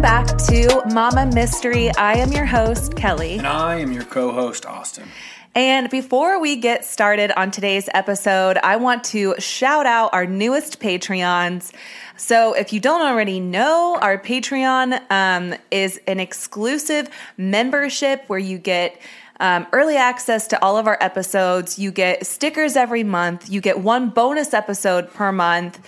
Welcome back to Mama Mystery. I am your host, Kelly. And I am your co host, Austin. And before we get started on today's episode, I want to shout out our newest Patreons. So, if you don't already know, our Patreon um, is an exclusive membership where you get um, early access to all of our episodes. You get stickers every month. You get one bonus episode per month.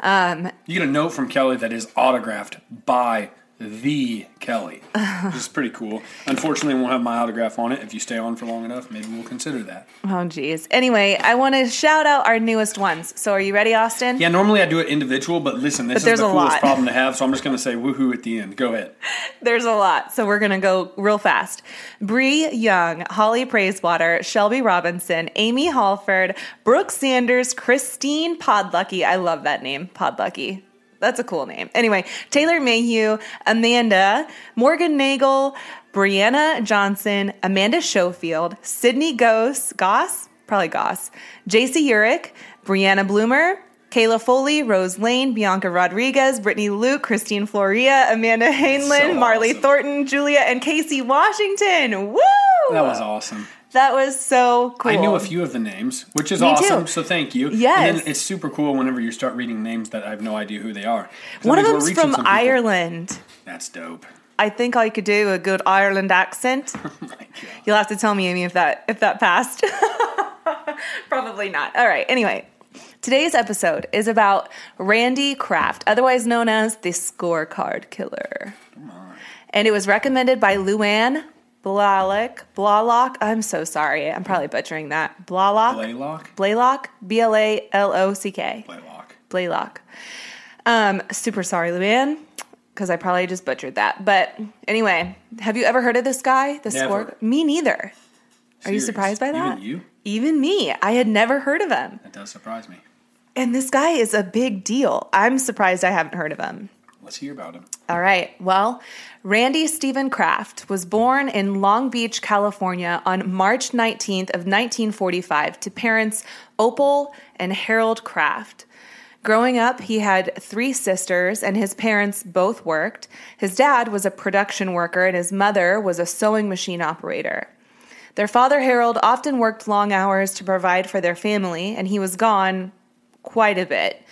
Um, You get a note from Kelly that is autographed by the Kelly. This is pretty cool. Unfortunately, won't have my autograph on it. If you stay on for long enough, maybe we'll consider that. oh, geez. Anyway, I want to shout out our newest ones. So, are you ready, Austin? Yeah, normally I do it individual, but listen, this But is the coolest lot. problem to have, so I'm just going to say woohoo at the end. Go ahead. There's a lot, so we're gonna go real fast. Bree Young, Holly Praisewater, Shelby Robinson, Amy Halford, Brooke Sanders, Christine Podlucky. I love that name, Podlucky. That's a cool name. Anyway, Taylor Mayhew, Amanda, Morgan Nagel, Brianna Johnson, Amanda Schofield, Sydney Goss, Goss, probably Goss, JC Urich, Brianna Bloomer, Kayla Foley, Rose Lane, Bianca Rodriguez, Brittany Luke, Christine Floria, Amanda Hainlin, So Marley awesome. Thornton, Julia, and Casey Washington. Woo! That was awesome. That was so cool. I knew a few of the names, which is Me awesome. too. So thank you. Yes. And then it's super cool whenever you start reading names that I have no idea who they are. One of them's from some. Ireland. That's dope. I think I could do a good Ireland accent. Oh. You'll have to tell me, Amy, if that if that passed. Probably not. All right. Anyway, today's episode is about Randy Kraft, otherwise known as the Scorecard Killer, and it was recommended by Luann Blalock. Blalock. I'm so sorry. I'm probably butchering that. Blalock. Blaylock? Blaylock. B L A L O C K. Blaylock. Blaylock. Um, super sorry, Luann, because I probably just butchered that. But anyway, have you ever heard of this guy? The Never. score? Me neither. Are you surprised by that? Even you? Even me. I had never heard of him. That does surprise me. And this guy is a big deal. I'm surprised I haven't heard of him. Let's hear about him. All right. Well, Randy Stephen Kraft was born in Long Beach, California on March 19th of 1945 to parents Opal and Harold Kraft. Growing up, he had three sisters and his parents both worked. His dad was a production worker and his mother was a sewing machine operator. Their father Harold often worked long hours to provide for their family and he was gone quite a bit.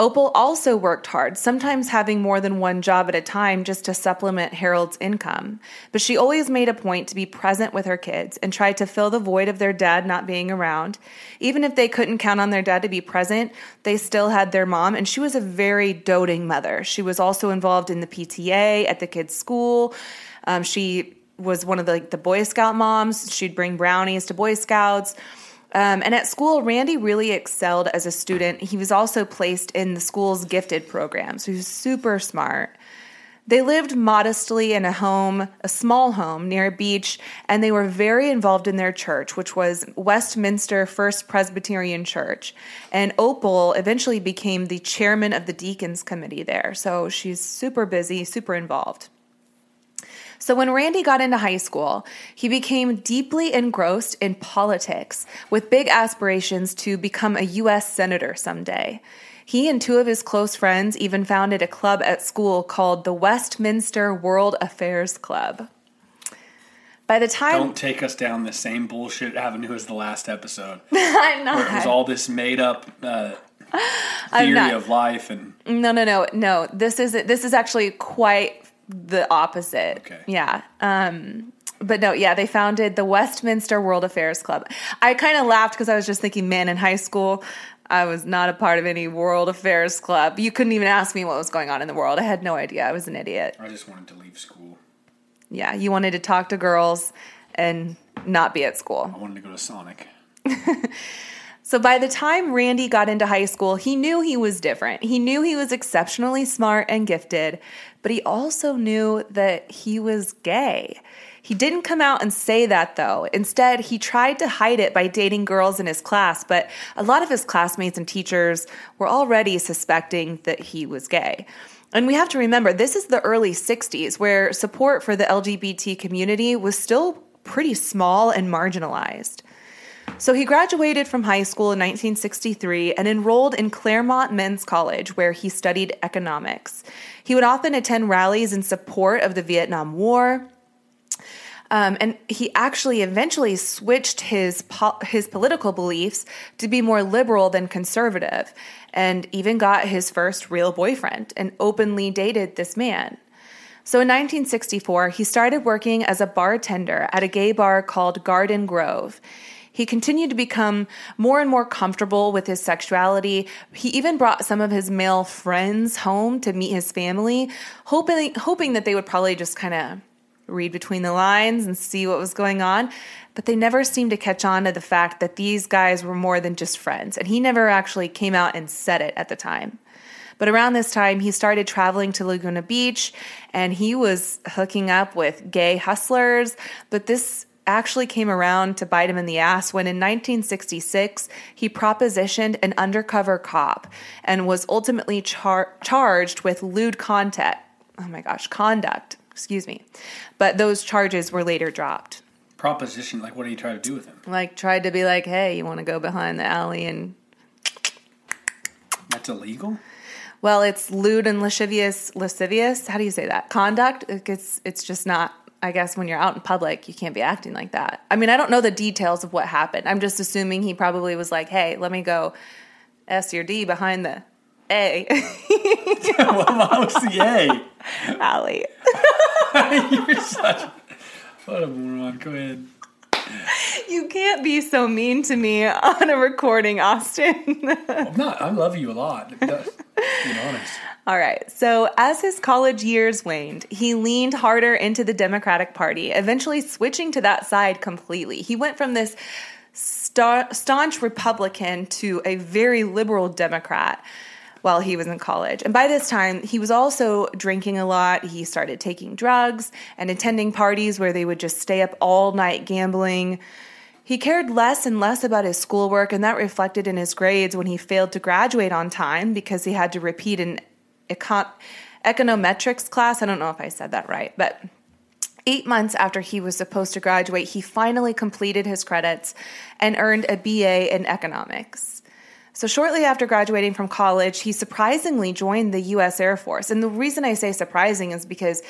Opal also worked hard, sometimes having more than one job at a time just to supplement Harold's income. But she always made a point to be present with her kids and tried to fill the void of their dad not being around. Even if they couldn't count on their dad to be present, they still had their mom, and she was a very doting mother. She was also involved in the PTA at the kids' school. Um, she was one of the, like the Boy Scout moms. She'd bring brownies to Boy Scouts. Um, and at school, Randy really excelled as a student. He was also placed in the school's gifted program, so he was super smart. They lived modestly in a home, a small home near a beach, and they were very involved in their church, which was Westminster First Presbyterian Church. And Opal eventually became the chairman of the deacons committee there. So she's super busy, super involved. So, when Randy got into high school, he became deeply engrossed in politics with big aspirations to become a U.S. Senator someday. He and two of his close friends even founded a club at school called the Westminster World Affairs Club. By the time Don't take us down the same bullshit avenue as the last episode. I'm Where it was all this made up uh, theory of life and No, no, no, no. This is this is actually quite the opposite. Okay. Yeah. Um, but no, yeah, they founded the Westminster World Affairs Club. I kind of laughed because I was just thinking, man, in high school, I was not a part of any World Affairs Club. You couldn't even ask me what was going on in the world. I had no idea. I was an idiot. I just wanted to leave school. Yeah, you wanted to talk to girls and not be at school. I wanted to go to Sonic. So by the time Randy got into high school, he knew he was different. He knew he was exceptionally smart and gifted, but he also knew that he was gay. He didn't come out and say that though. Instead, he tried to hide it by dating girls in his class, but a lot of his classmates and teachers were already suspecting that he was gay. And we have to remember, this is the early 60s where support for the LGBT community was still pretty small and marginalized. So he graduated from high school in 1963 and enrolled in Claremont Men's College, where he studied economics. He would often attend rallies in support of the Vietnam War. Um, and he actually eventually switched his po- his political beliefs to be more liberal than conservative, and even got his first real boyfriend and openly dated this man. So in 1964, he started working as a bartender at a gay bar called Garden Grove. He continued to become more and more comfortable with his sexuality. He even brought some of his male friends home to meet his family, hoping hoping that they would probably just kind of read between the lines and see what was going on. But they never seemed to catch on to the fact that these guys were more than just friends, and he never actually came out and said it at the time. But around this time, he started traveling to Laguna Beach and he was hooking up with gay hustlers. But this actually came around to bite him in the ass when in 1966 he propositioned an undercover cop and was ultimately char- charged with lewd contact. Oh my gosh, conduct, excuse me. But those charges were later dropped. Proposition, like what did he try to do with him? Like tried to be like, "Hey, you want to go behind the alley and That's illegal? well, it's lewd and lascivious lascivious. How do you say that? Conduct? It's it's just not I guess when you're out in public, you can't be acting like that. I mean, I don't know the details of what happened. I'm just assuming he probably was like, "Hey, let me go S or D behind the A what was the A? alley." You're such what a moron. Go ahead. You can't be so mean to me on a recording, Austin. I'm not. I love you a lot. Being honest. All right. So, as his college years waned, he leaned harder into the Democratic Party, eventually switching to that side completely. He went from this sta- staunch Republican to a very liberal Democrat while he was in college. And by this time, he was also drinking a lot. He started taking drugs and attending parties where they would just stay up all night gambling. He cared less and less about his schoolwork, and that reflected in his grades when he failed to graduate on time because he had to repeat an econ- econometrics class. I don't know if I said that right, but eight months after he was supposed to graduate, he finally completed his credits and earned a BA in economics. So, shortly after graduating from college, he surprisingly joined the US Air Force. And the reason I say surprising is because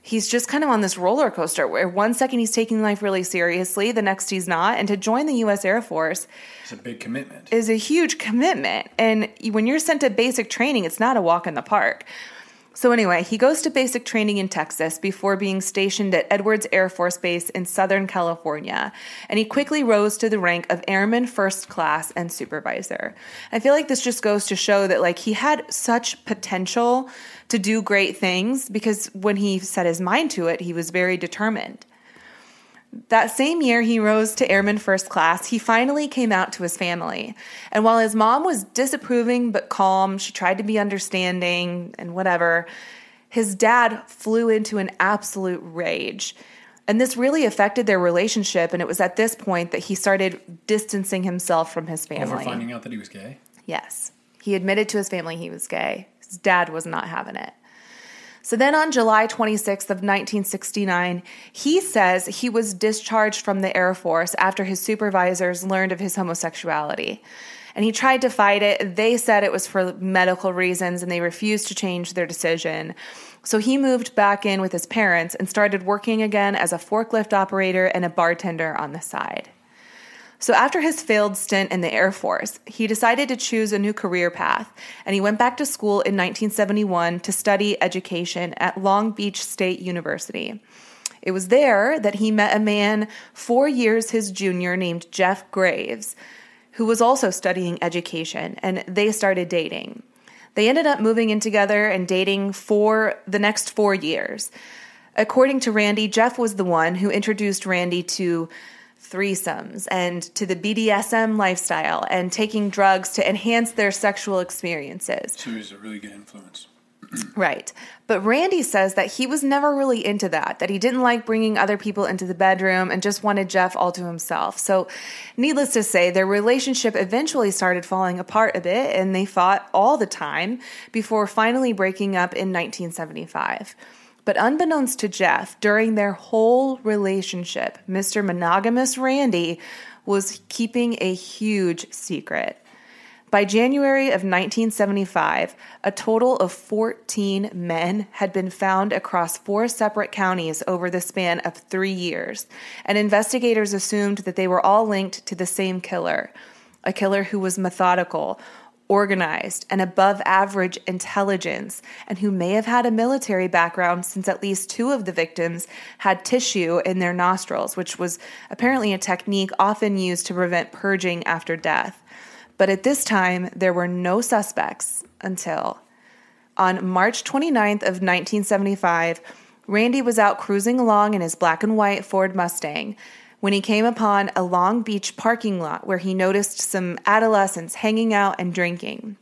he's just kind of on this roller coaster where one second he's taking life really seriously, the next he's not. And to join the US Air Force It's a big commitment. is a huge commitment. And when you're sent to basic training, it's not a walk in the park. So, anyway, he goes to basic training in Texas before being stationed at Edwards Air Force Base in Southern California. And he quickly rose to the rank of Airman First Class and Supervisor. I feel like this just goes to show that, like, he had such potential to do great things because when he set his mind to it, he was very determined. That same year he rose to airman first class, he finally came out to his family. And while his mom was disapproving but calm, she tried to be understanding and whatever, his dad flew into an absolute rage. And this really affected their relationship. And it was at this point that he started distancing himself from his family. Over finding out that he was gay. Yes. He admitted to his family he was gay. His dad was not having it. So then on July 26th of 1969, he says he was discharged from the Air Force after his supervisors learned of his homosexuality. And he tried to fight it. They said it was for medical reasons and they refused to change their decision. So he moved back in with his parents and started working again as a forklift operator and a bartender on the side. So, after his failed stint in the Air Force, he decided to choose a new career path, and he went back to school in 1971 to study education at Long Beach State University. It was there that he met a man four years his junior named Jeff Graves, who was also studying education, and they started dating. They ended up moving in together and dating for the next four years. According to Randy, Jeff was the one who introduced Randy to threesomes and to the BDSM lifestyle and taking drugs to enhance their sexual experiences. So he's a really good influence. Right. But Randy says that he was never really into that, that he didn't like bringing other people into the bedroom and just wanted Jeff all to himself. So, needless to say, their relationship eventually started falling apart a bit and they fought all the time before finally breaking up in 1975. But unbeknownst to Jeff, during their whole relationship, Mr. Monogamous Randy was keeping a huge secret. By January of 1975, a total of 14 men had been found across four separate counties over the span of three years, and investigators assumed that they were all linked to the same killer a killer who was methodical, organized, and above average intelligence, and who may have had a military background since at least two of the victims had tissue in their nostrils, which was apparently a technique often used to prevent purging after death. But at this time, there were no suspects until on March 29th of 1975, Randy was out cruising along in his black and white Ford Mustang when he came upon a Long Beach parking lot where he noticed some adolescents hanging out and drinking.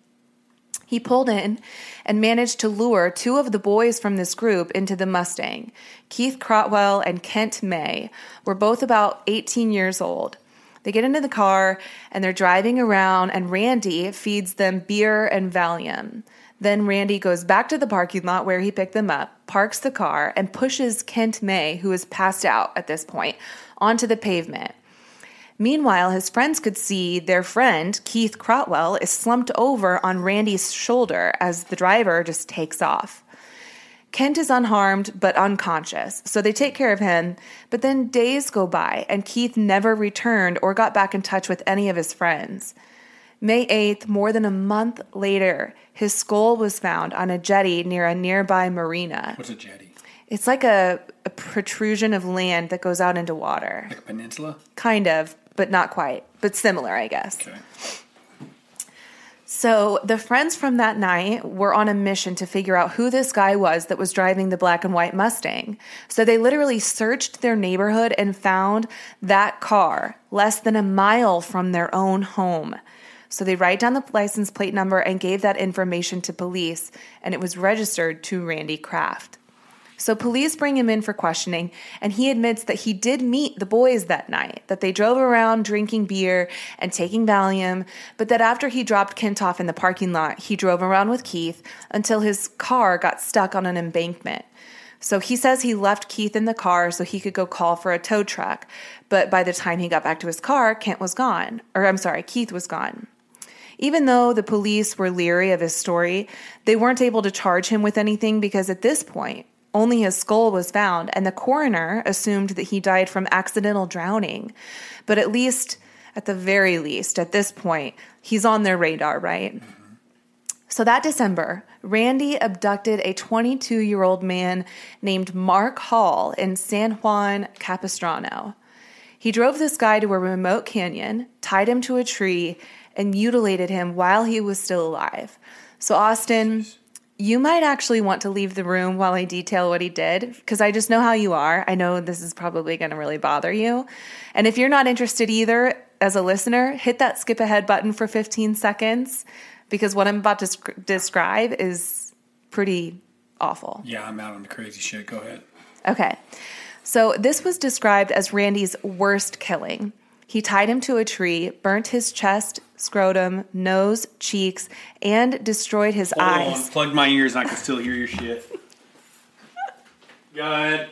He pulled in and managed to lure two of the boys from this group into the Mustang. Keith Crotwell and Kent May were both about 18 years old. They get into the car and they're driving around, and Randy feeds them beer and Valium. Then Randy goes back to the parking lot where he picked them up, parks the car, and pushes Kent May, who is passed out at this point, onto the pavement. Meanwhile, his friends could see their friend, Keith Crotwell, is slumped over on Randy's shoulder as the driver just takes off. Kent is unharmed but unconscious, so they take care of him. But then days go by, and Keith never returned or got back in touch with any of his friends. May 8th, more than a month later, his skull was found on a jetty near a nearby marina. What's a jetty? It's like a, a protrusion of land that goes out into water. Like a peninsula? Kind of, but not quite, but similar, I guess. Okay. So the friends from that night were on a mission to figure out who this guy was that was driving the black and white Mustang. So they literally searched their neighborhood and found that car less than a mile from their own home. So they write down the license plate number and gave that information to police, and it was registered to Randy Kraft. So police bring him in for questioning, and he admits that he did meet the boys that night, that they drove around drinking beer and taking Valium, but that after he dropped Kent off in the parking lot, he drove around with Keith until his car got stuck on an embankment. So he says he left Keith in the car so he could go call for a tow truck, but by the time he got back to his car, Kent was gone. Or I'm sorry, Keith was gone. Even though the police were leery of his story, they weren't able to charge him with anything because at this point, only his skull was found, and the coroner assumed that he died from accidental drowning. But at least, at the very least, at this point, he's on their radar, right? So that December, Randy abducted a 22 year old man named Mark Hall in San Juan Capistrano. He drove this guy to a remote canyon, tied him to a tree, and mutilated him while he was still alive. So, Austin, you might actually want to leave the room while I detail what he did, because I just know how you are. I know this is probably going to really bother you. And if you're not interested either as a listener, hit that skip ahead button for 15 seconds, because what I'm about to sc- describe is pretty awful. Yeah, I'm out on the crazy shit. Go ahead. Okay. So this was described as Randy's worst killing. He tied him to a tree, burnt his chest, scrotum, nose, cheeks, and destroyed his Hold eyes. on. Plug my ears and I can still hear your shit. Go ahead.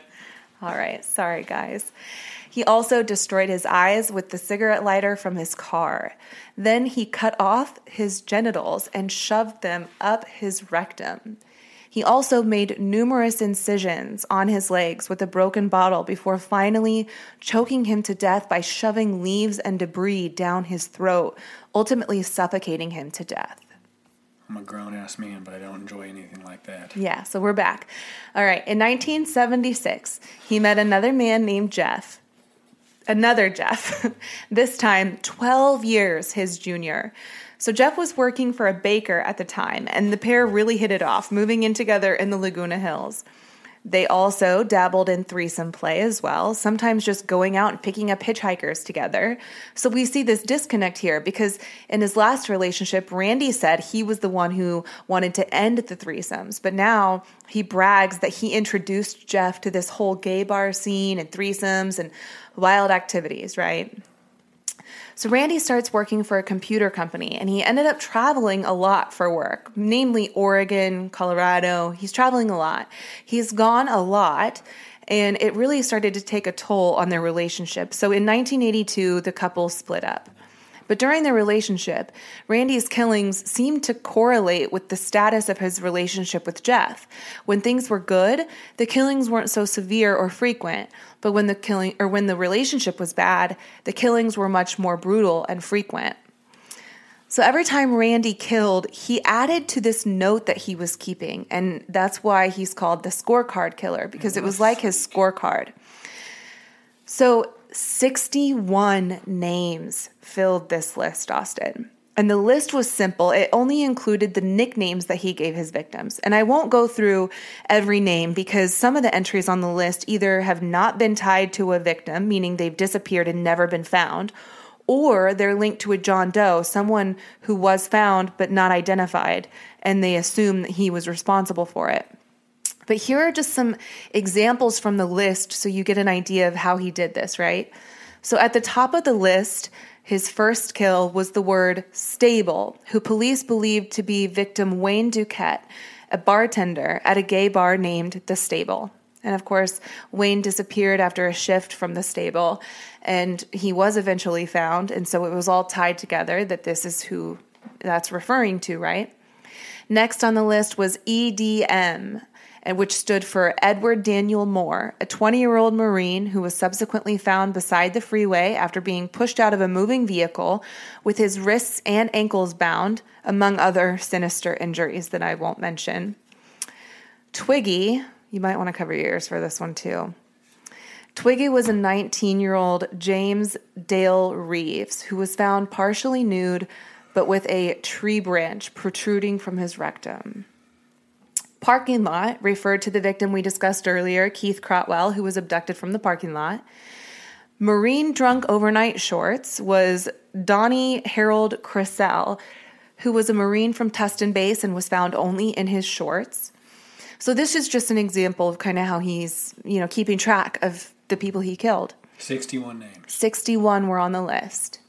All right, sorry guys. He also destroyed his eyes with the cigarette lighter from his car. Then he cut off his genitals and shoved them up his rectum. He also made numerous incisions on his legs with a broken bottle before finally choking him to death by shoving leaves and debris down his throat, ultimately suffocating him to death. I'm a grown ass man, but I don't enjoy anything like that. Yeah, so we're back. All right, in 1976, he met another man named Jeff. Another Jeff, this time 12 years his junior. So Jeff was working for a baker at the time, and the pair really hit it off, moving in together in the Laguna Hills. They also dabbled in threesome play as well, sometimes just going out and picking up hitchhikers together. So we see this disconnect here because in his last relationship, Randy said he was the one who wanted to end the threesomes, but now he brags that he introduced Jeff to this whole gay bar scene and threesomes and wild activities, right? So Randy starts working for a computer company and he ended up traveling a lot for work, namely Oregon, Colorado. He's traveling a lot. He's gone a lot and it really started to take a toll on their relationship. So in 1982, the couple split up. But during their relationship, Randy's killings seemed to correlate with the status of his relationship with Jeff. When things were good, the killings weren't so severe or frequent, but when the killing or when the relationship was bad, the killings were much more brutal and frequent. So every time Randy killed, he added to this note that he was keeping, and that's why he's called the scorecard killer because it was like his scorecard. So 61 names filled this list, Austin. And the list was simple. It only included the nicknames that he gave his victims. And I won't go through every name because some of the entries on the list either have not been tied to a victim, meaning they've disappeared and never been found, or they're linked to a John Doe, someone who was found but not identified, and they assume that he was responsible for it. But here are just some examples from the list so you get an idea of how he did this, right? So at the top of the list, his first kill was the word stable, who police believed to be victim Wayne Dukette, a bartender at a gay bar named The Stable. And of course, Wayne disappeared after a shift from the stable, and he was eventually found. And so it was all tied together that this is who that's referring to, right? Next on the list was EDM, and which stood for Edward Daniel Moore, a 20 year old Marine who was subsequently found beside the freeway after being pushed out of a moving vehicle with his wrists and ankles bound, among other sinister injuries that I won't mention. Twiggy, you might want to cover your ears for this one too. Twiggy was a 19 year old James Dale Reeves who was found partially nude but with a tree branch protruding from his rectum. Parking lot referred to the victim we discussed earlier, Keith Crotwell, who was abducted from the parking lot. Marine drunk overnight shorts was Donnie Harold Crisel, who was a Marine from Tustin Base and was found only in his shorts. So this is just an example of kind of how he's, you know, keeping track of the people he killed. 61 names. 61 were on the list.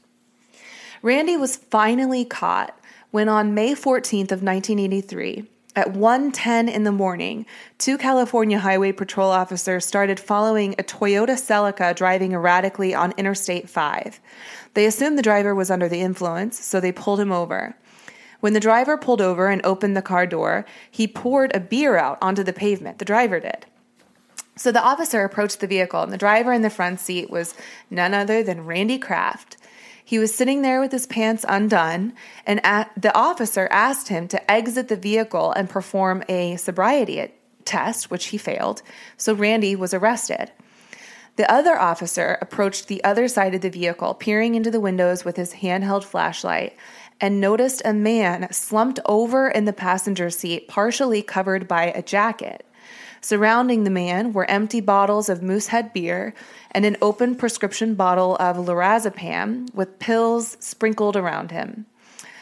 Randy was finally caught when on May 14th of 1983, at 1:10 in the morning, two California Highway Patrol officers started following a Toyota Celica driving erratically on Interstate 5. They assumed the driver was under the influence, so they pulled him over. When the driver pulled over and opened the car door, he poured a beer out onto the pavement. The driver did. So the officer approached the vehicle, and the driver in the front seat was none other than Randy Kraft. He was sitting there with his pants undone, and the officer asked him to exit the vehicle and perform a sobriety test, which he failed. So Randy was arrested. The other officer approached the other side of the vehicle, peering into the windows with his handheld flashlight, and noticed a man slumped over in the passenger seat, partially covered by a jacket. Surrounding the man were empty bottles of Moosehead beer and an open prescription bottle of lorazepam with pills sprinkled around him.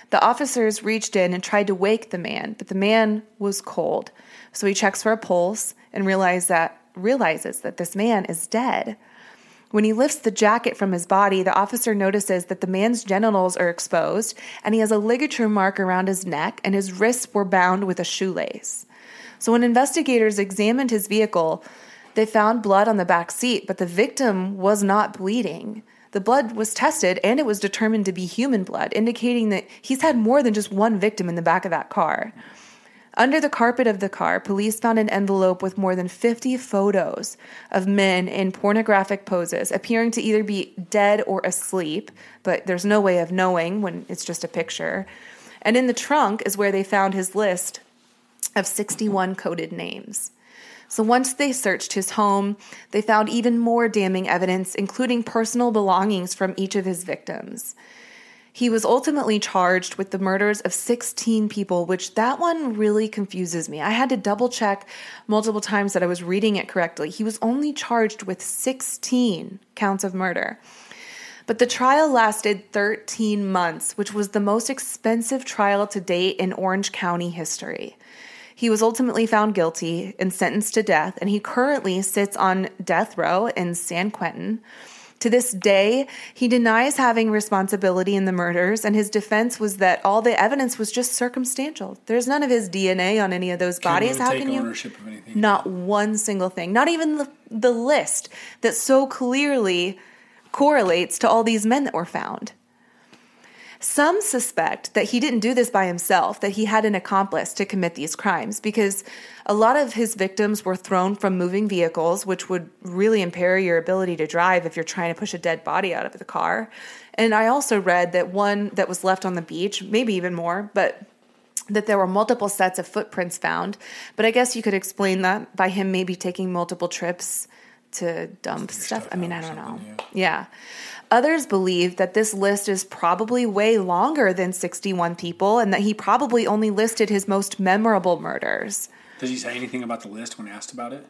The officers reached in and tried to wake the man, but the man was cold. So he checks for a pulse and realizes that realizes that this man is dead. When he lifts the jacket from his body, the officer notices that the man's genitals are exposed and he has a ligature mark around his neck and his wrists were bound with a shoelace. So when investigators examined his vehicle, they found blood on the back seat, but the victim was not bleeding. The blood was tested and it was determined to be human blood, indicating that he's had more than just one victim in the back of that car. Under the carpet of the car, police found an envelope with more than 50 photos of men in pornographic poses, appearing to either be dead or asleep, but there's no way of knowing when it's just a picture. And in the trunk is where they found his list of 61 coded names. So once they searched his home, they found even more damning evidence, including personal belongings from each of his victims. He was ultimately charged with the murders of 16 people, which that one really confuses me. I had to double check multiple times that I was reading it correctly. He was only charged with 16 counts of murder. But the trial lasted 13 months, which was the most expensive trial to date in Orange County history. He was ultimately found guilty and sentenced to death, and he currently sits on death row in San Quentin. To this day, he denies having responsibility in the murders, and his defense was that all the evidence was just circumstantial. There's none of his DNA on any of those bodies. Can't How really can take you? ownership of anything? Not one single thing. Not even the, the list that so clearly correlates to all these men that were found. Some suspect that he didn't do this by himself, that he had an accomplice to commit these crimes because a lot of his victims were thrown from moving vehicles, which would really impair your ability to drive if you're trying to push a dead body out of the car. And I also read that one that was left on the beach, maybe even more, but that there were multiple sets of footprints found. But I guess you could explain that by him maybe taking multiple trips to dump stuff. I mean, I don't know. Yeah. Others believe that this list is probably way longer than 61 people and that he probably only listed his most memorable murders. Does he say anything about the list when asked about it?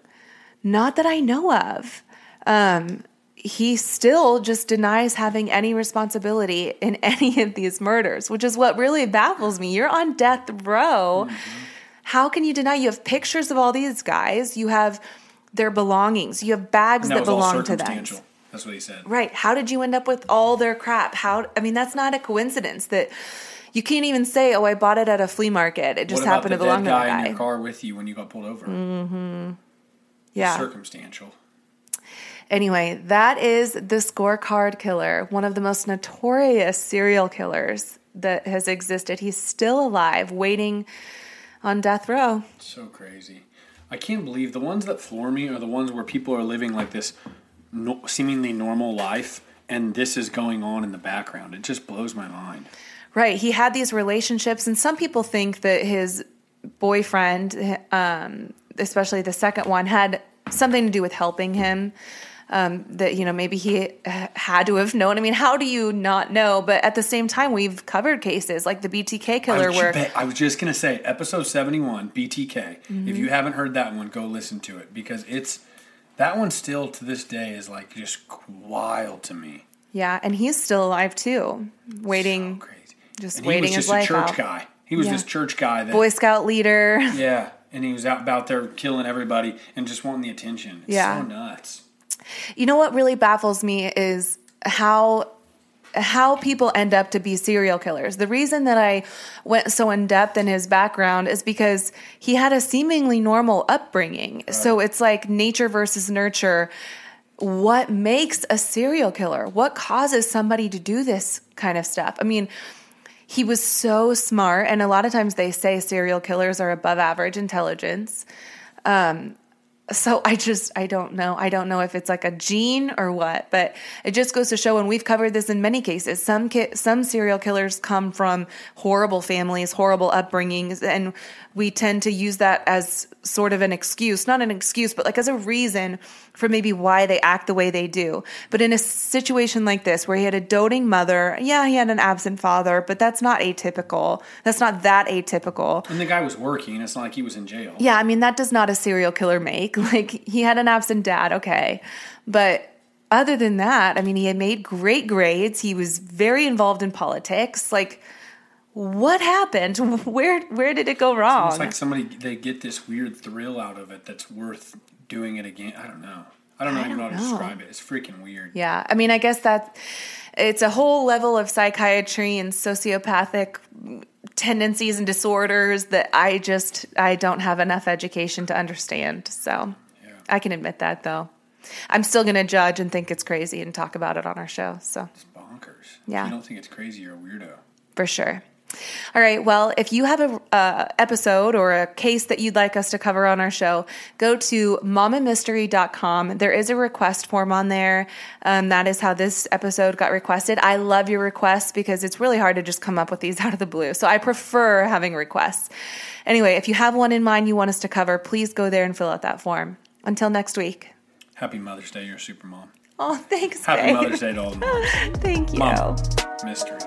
Not that I know of. Um, he still just denies having any responsibility in any of these murders, which is what really baffles me. You're on death row. How can you deny? You have pictures of all these guys, you have their belongings, you have bags And that, all belong to them. That's what he said. Right. How did you end up with all their crap? How I mean that's not a coincidence that you can't even say, "Oh, I bought it at a flea market. It just happened to belong to guy in your car with you when you got pulled over? Mm-hmm. yeah. Circumstantial. Anyway, that is the scorecard killer, one of the most notorious serial killers that has existed. He's still alive, waiting on death row. So crazy. I can't believe the ones that floor me are the ones where people are living like this no, seemingly normal life and this is going on in the background. It just blows my mind. Right. He had these relationships, and some people think that his boyfriend, um, especially the second one, had something to do with helping him. Um, that you know maybe he had to have known. I mean, how do you not know? But at the same time, we've covered cases like the BTK I killer, was, where I was just going to say, episode 71, BTK. Mm-hmm. If you haven't heard that one, go listen to it because it's that one still to this day is like just wild to me. yeah, and he's still alive too, waiting, So crazy. just And waiting he was his just life a church out. guy. He was Yeah. this church guy that Boy Scout leader. Yeah, and he was out about there killing everybody and just wanting the attention. It's Yeah. so nuts. You know what really baffles me is how how people end up to be serial killers. The reason that I went so in depth in his background is because he had a seemingly normal upbringing. So it's like nature versus nurture. What makes a serial killer? What causes somebody to do this kind of stuff? I mean, he was so smart, and a lot of times they say serial killers are above average intelligence. Um, so I just I don't know. I don't know if it's like a gene or what, but it just goes to show and we've covered this in many cases. Some ki- some serial killers come from horrible families, horrible upbringings and we tend to use that as sort of an excuse, not an excuse, but like as a reason for maybe why they act the way they do. But in a situation like this where he had a doting mother, yeah, he had an absent father, but that's not atypical. That's not that atypical. And the guy was working. It's not like he was in jail. Yeah, I mean that does not a serial killer make. Like he had an absent dad, okay. But other than that, I mean he had made great grades. He was very involved in politics. Like what happened? Where where did it go wrong? It's like somebody they get this weird thrill out of it that's worth doing it again. I don't know. I don't know I even know how to describe it. It's freaking weird. yeah, I mean I guess that it's a whole level of psychiatry and sociopathic tendencies and disorders that I just I don't have enough education to understand. So Yeah. I can admit that though. I'm still going to judge and think it's crazy and talk about it on our show. So It's bonkers. Yeah. If you don't think it's crazy, you're a weirdo. for sure. All right. Well, if you have a uh, episode or a case that you'd like us to cover on our show, go to momamystery.com. There is a request form on there. Um, that is how this episode got requested. I love your requests because it's really hard to just come up with these out of the blue. So I prefer having requests. Anyway, if you have one in mind you want us to cover, please go there and fill out that form. Until next week. Happy Mother's Day. You're a super mom. Oh, thanks. Happy babe. Mother's Day to all the moms. Thank you. Mom. Mystery.